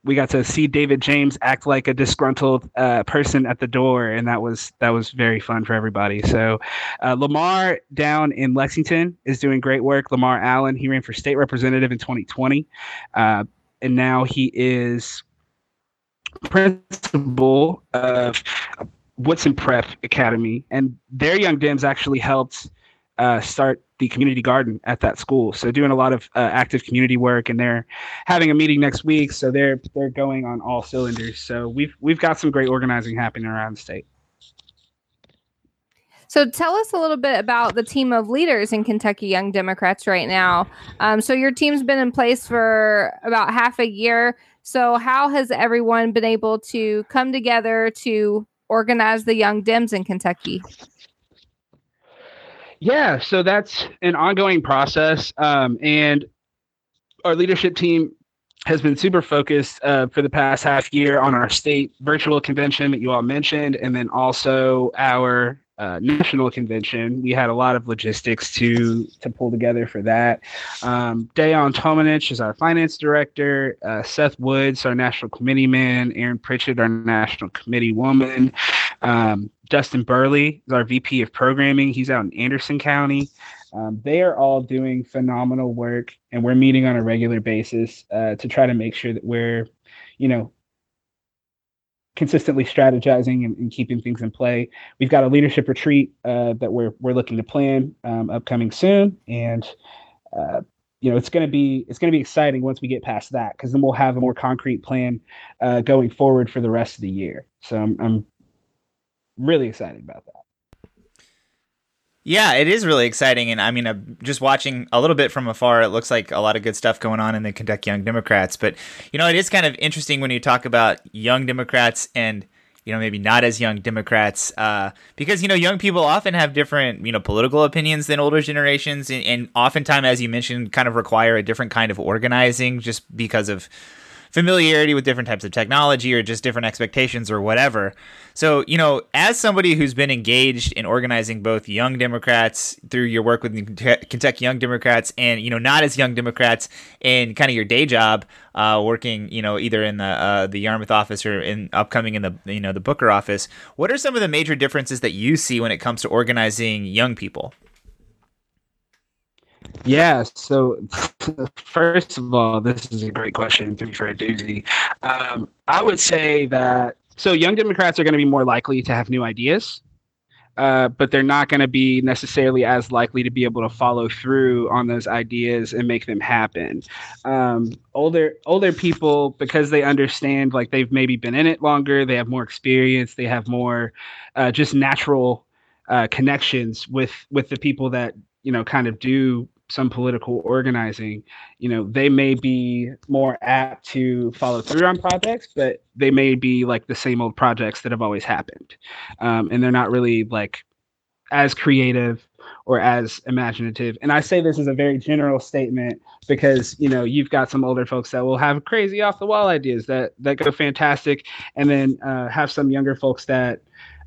Speaker 3: we got to see David James act like a disgruntled uh, person at the door, and that was that was very fun for everybody. So uh, Lamar down in Lexington is doing great work. Lamar Allen he ran for state representative in 2020, uh, and now he is principal of Woodson Prep Academy, and their young Dems actually helped uh, start the community garden at that school. So doing a lot of uh, active community work, and they're having a meeting next week. So they're they're going on all cylinders. So we've we've got some great organizing happening around the state.
Speaker 2: So tell us a little bit about the team of leaders in Kentucky Young Democrats right now. Um, so your team's been in place for about half a year. So how has everyone been able to come together to organize the Young Dems in Kentucky?
Speaker 3: Yeah, so that's an ongoing process, um, and our leadership team has been super focused uh, for the past half year on our state virtual convention that you all mentioned, and then also our uh, national convention. We had a lot of logistics to to pull together for that. Um, Dayon Tomanich is our finance director. Uh, Seth Woods, our national committee man. Aaron Pritchett, our national committee woman. Um, Dustin Burley is our VP of programming. He's out in Anderson County. Um, they are all doing phenomenal work, and we're meeting on a regular basis uh, to try to make sure that we're, you know, consistently strategizing and, and, keeping things in play. We've got a leadership retreat uh, that we're we're looking to plan um, upcoming soon, and uh, you know it's going to be it's going to be exciting once we get past that because then we'll have a more concrete plan uh, going forward for the rest of the year. So I'm, I'm really excited about that.
Speaker 1: Yeah, it is really exciting, and I mean, uh, just watching a little bit from afar, it looks like a lot of good stuff going on in the Kentucky Young Democrats. But you know, it is kind of interesting when you talk about young Democrats and you know maybe not as young Democrats, uh, because you know young people often have different you know political opinions than older generations, and, and oftentimes, as you mentioned, kind of require a different kind of organizing just because of familiarity with different types of technology or just different expectations or whatever. So, you know, as somebody who's been engaged in organizing both young Democrats through your work with Kentucky Young Democrats and, you know, not as young Democrats in kind of your day job, uh, working, you know, either in the uh, the Yarmuth office or in upcoming in the you know the Booker office. What are some of the major differences that you see when it comes to organizing young people?
Speaker 3: Yeah. So, first of all, this is a great question. For a doozy. Um, I would say that so young Democrats are going to be more likely to have new ideas. Uh, but they're not going to be necessarily as likely to be able to follow through on those ideas and make them happen. Um, older older people, because they understand, like they've maybe been in it longer, they have more experience, they have more uh, just natural uh, connections with with the people that you know kind of do some political organizing, you know, they may be more apt to follow through on projects, but they may be like the same old projects that have always happened. Um, and they're not really like as creative or as imaginative. And I say this as a very general statement because, you know, you've got some older folks that will have crazy off the wall ideas that, that go fantastic. And then uh, have some younger folks that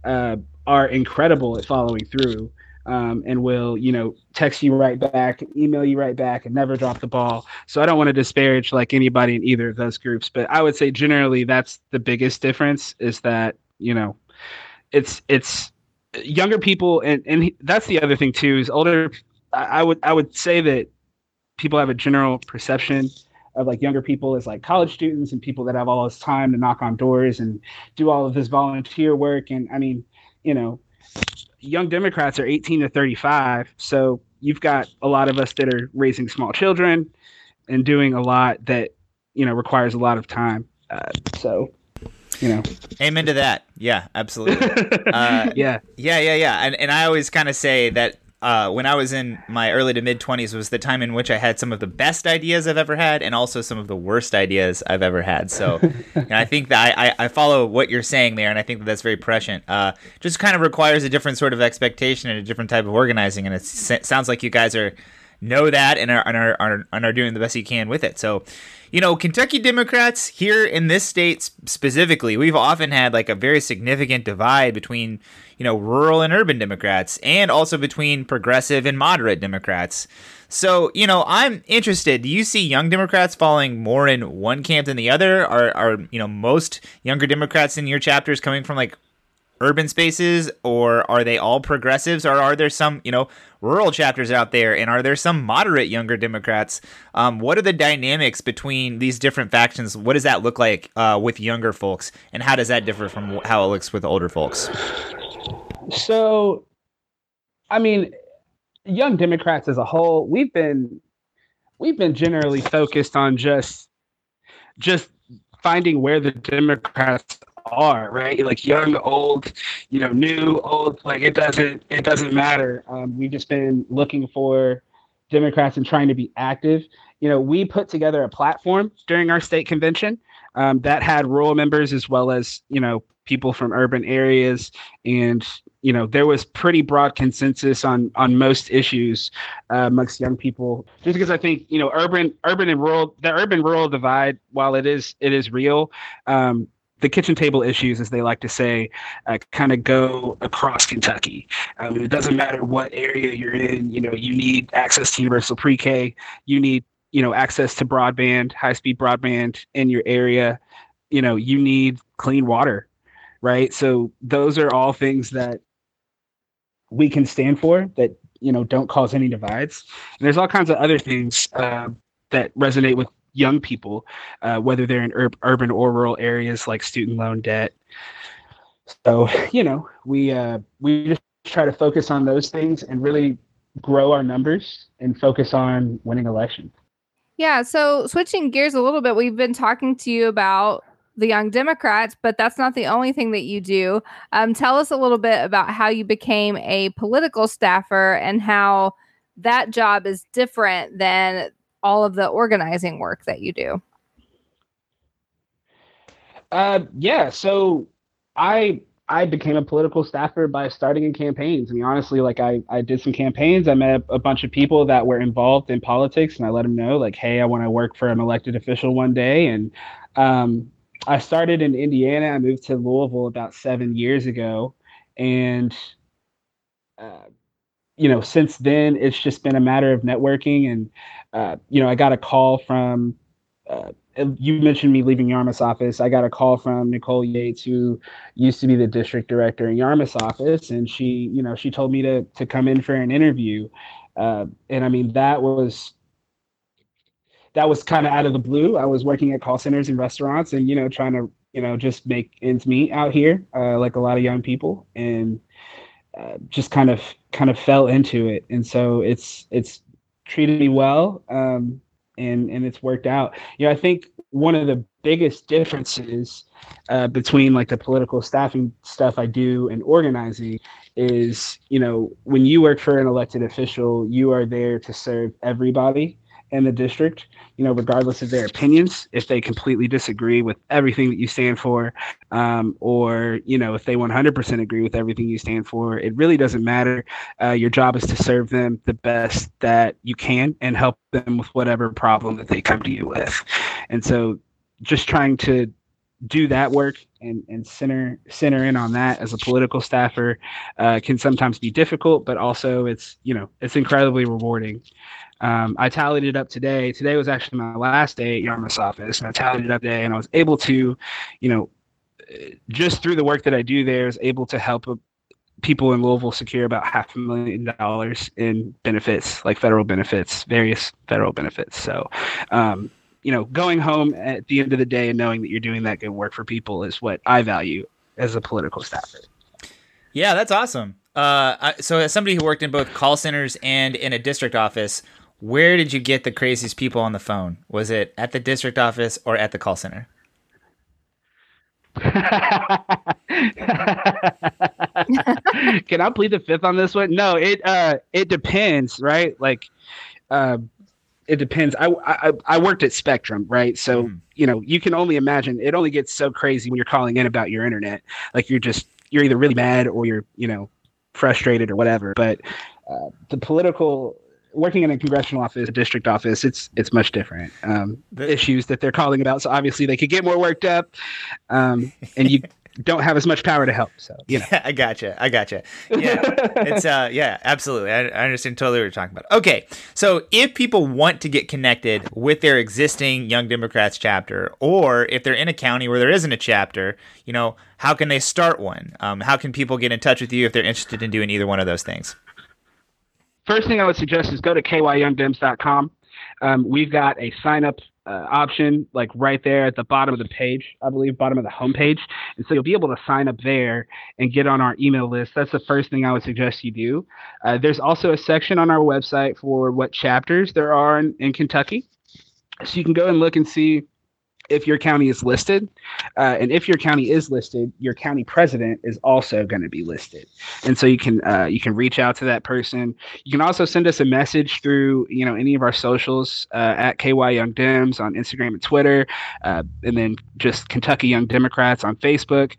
Speaker 3: uh, are incredible at following through um, and will you know text you right back email you right back and never drop the ball. So i don't want to disparage like anybody in either of those groups. But i would say generally that's the biggest difference is that you know it's it's younger people and and that's the other thing too is older i would i would say that people have a general perception of like younger people as like college students and people that have all this time to knock on doors and do all of this volunteer work. And i mean you know young Democrats are 18 to 35. So you've got a lot of us that are raising small children and doing a lot that, you know, requires a lot of time. Uh, so, you know.
Speaker 1: Amen to that. Yeah, absolutely.
Speaker 3: Uh, yeah.
Speaker 1: Yeah, yeah, yeah. And, and I always kind of say that uh, when I was in my early to mid 20s was the time in which I had some of the best ideas I've ever had and also some of the worst ideas I've ever had. So I think that I, I, follow what you're saying there, and I think that that's very prescient. Uh, just kind of requires a different sort of expectation and a different type of organizing, and it sounds like you guys are know that and are, and are, are, and are doing the best you can with it. So, you know, Kentucky Democrats here in this state specifically, we've often had like a very significant divide between, you know, rural and urban Democrats and also between progressive and moderate Democrats. So, you know, I'm interested. Do you see young Democrats falling more in one camp than the other? Are, are you know, most younger Democrats in your chapters coming from like urban spaces or are they all progressives or are there some you know rural chapters out there and are there some moderate younger democrats um, what are the dynamics between these different factions what does that look like uh, with younger folks and how does that differ from how it looks with older folks
Speaker 3: so i mean young democrats as a whole we've been we've been generally focused on just just finding where the democrats are, right? Like young, old, you know, new, old. Like it doesn't it doesn't matter. Um, we've just been looking for Democrats and trying to be active. You know, we put together a platform during our state convention um, that had rural members as well as you know people from urban areas and you know there was pretty broad consensus on on most issues uh, amongst young people just because i think you know urban urban and rural the urban rural divide while it is it is real um, the kitchen table issues, as they like to say, uh, kind of go across Kentucky. Um, it doesn't matter what area you're in. You know, you need access to universal pre-K. You need, you know, access to broadband, high-speed broadband in your area. You know, you need clean water, right? So those are all things that we can stand for that you know don't cause any divides. And there's all kinds of other things uh, that resonate with young people, uh, whether they're in ur- urban or rural areas like student loan debt. So you know, we uh, we just try to focus on those things and really grow our numbers and focus on winning elections.
Speaker 2: Yeah. So switching gears a little bit, we've been talking to you about the Young Democrats, but that's not the only thing that you do. Um, tell us a little bit about how you became a political staffer and how that job is different than all of the organizing work that you do?
Speaker 3: Uh, yeah. So I I became a political staffer by starting in campaigns. I mean, honestly, like I, I did some campaigns. I met a, a bunch of people that were involved in politics, and I let them know, like, hey, I want to work for an elected official one day. And um, I started in Indiana. I moved to Louisville about seven years ago, and uh, you know, since then, it's just been a matter of networking. And, uh, you know, I got a call from, uh, you mentioned me leaving Yarmuth's office. I got a call from Nicole Yates, who used to be the district director in Yarmuth's office. And she, you know, she told me to, to come in for an interview. Uh, and I mean, that was that was kind of out of the blue. I was working at call centers and restaurants, and you know, trying to you know just make ends meet out here, uh, like a lot of young people, and uh, just kind of kind of fell into it. And so it's it's treated me well, um, and and it's worked out. You know, I think one of the biggest differences uh, between like the political staffing stuff I do and organizing is, you know, when you work for an elected official, you are there to serve everybody in the district, you know, regardless of their opinions, if they completely disagree with everything that you stand for, um, or, you know, if they 100% agree with everything you stand for, it really doesn't matter. Uh, your job is to serve them the best that you can and help them with whatever problem that they come to you with. And so just trying to do that work and, and center center in on that as a political staffer uh, can sometimes be difficult, but also it's you know it's incredibly rewarding. Um, I tallied it up today. Today was actually my last day at Yarmuth's office, and I tallied it up today, and I was able to, you know, just through the work that I do there, is able to help people in Louisville secure about half a million dollars in benefits, like federal benefits, various federal benefits. So, um, you know, going home at the end of the day and knowing that you're doing that good work for people is what I value as a political staffer.
Speaker 1: Yeah, that's awesome. Uh, I, so, as somebody who worked in both call centers and in a district office, where did you get the craziest people on the phone? Was it at the district office or at the call center?
Speaker 3: Can I plead the fifth on this one? No, it uh it depends, right? Like uh it depends. I, I I worked at Spectrum, right? So mm. you know you can only imagine. It only gets so crazy when you're calling in about your internet. Like you're just you're either really mad or you're you know frustrated or whatever. But uh, the political working in a congressional office, a district office, it's it's much different. Um, the issues that they're calling about, so obviously they could get more worked up, um, and you don't have as much power to help. So you know.
Speaker 1: Yeah, I gotcha. I gotcha. Yeah, it's uh, yeah, absolutely. I, I understand totally what you're talking about. Okay, so if people want to get connected with their existing Young Democrats chapter, or if they're in a county where there isn't a chapter, you know, how can they start one? Um, how can people get in touch with you if they're interested in doing either one of those things?
Speaker 3: First thing I would suggest is go to kyyoungdems.com. Um, we've got a sign up uh, option like right there at the bottom of the page, I believe, bottom of the homepage. And so you'll be able to sign up there and get on our email list. That's the first thing I would suggest you do. Uh, there's also a section on our website for what chapters there are in, in Kentucky. So you can go and look and see if your county is listed. Uh, and if your county is listed, your county president is also going to be listed. And so you can uh, you can reach out to that person. You can also send us a message through you know any of our socials uh, at KY Young Dems on Instagram and Twitter, uh, and then just Kentucky Young Democrats on Facebook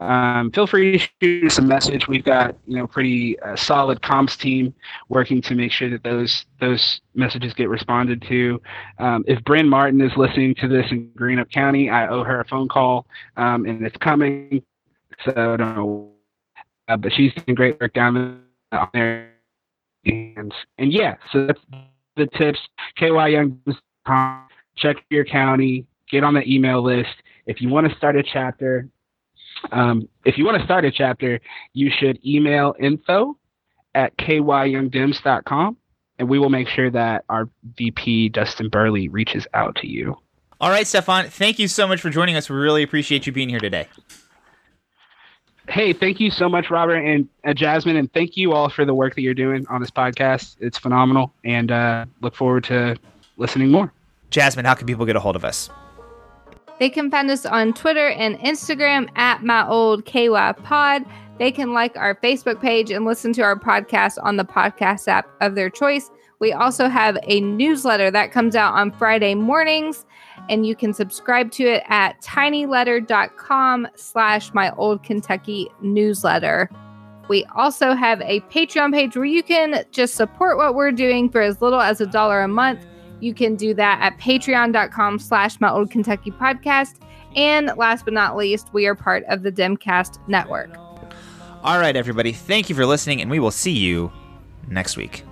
Speaker 3: um, feel free to shoot us a message. We've got you know pretty uh, solid comms team working to make sure that those those messages get responded to. Um, if Bryn Martin is listening to this in Greenup County, I owe her a phone call, um, and it's coming. So I don't know, uh, but she's doing great work down there. And and yeah, so that's the tips. KY Young, check your county, get on the email list. If you want to start a chapter, um, if you want to start a chapter, you should email info at kyyoungdems.com and we will make sure that our VP, Dustin Burley, reaches out to you.
Speaker 1: All right, Stefan, thank you so much for joining us. We really appreciate you being here today.
Speaker 3: Hey, thank you so much, Robert and uh, Jasmine, and thank you all for the work that you're doing on this podcast. It's phenomenal, and uh, look forward to listening more.
Speaker 1: Jasmine, how can people get a hold of us?
Speaker 2: They can find us on Twitter and Instagram at my old KY pod. They can like our Facebook page and listen to our podcast on the podcast app of their choice. We also have a newsletter that comes out on Friday mornings, and you can subscribe to it at tinyletter.com slash my old Kentucky newsletter. We also have a Patreon page where you can just support what we're doing for as little as a dollar a month. You can do that at patreon.com slash my old Kentucky podcast. And last but not least, we are part of the Demcast network.
Speaker 1: All right, everybody. Thank you for listening, and we will see you next week.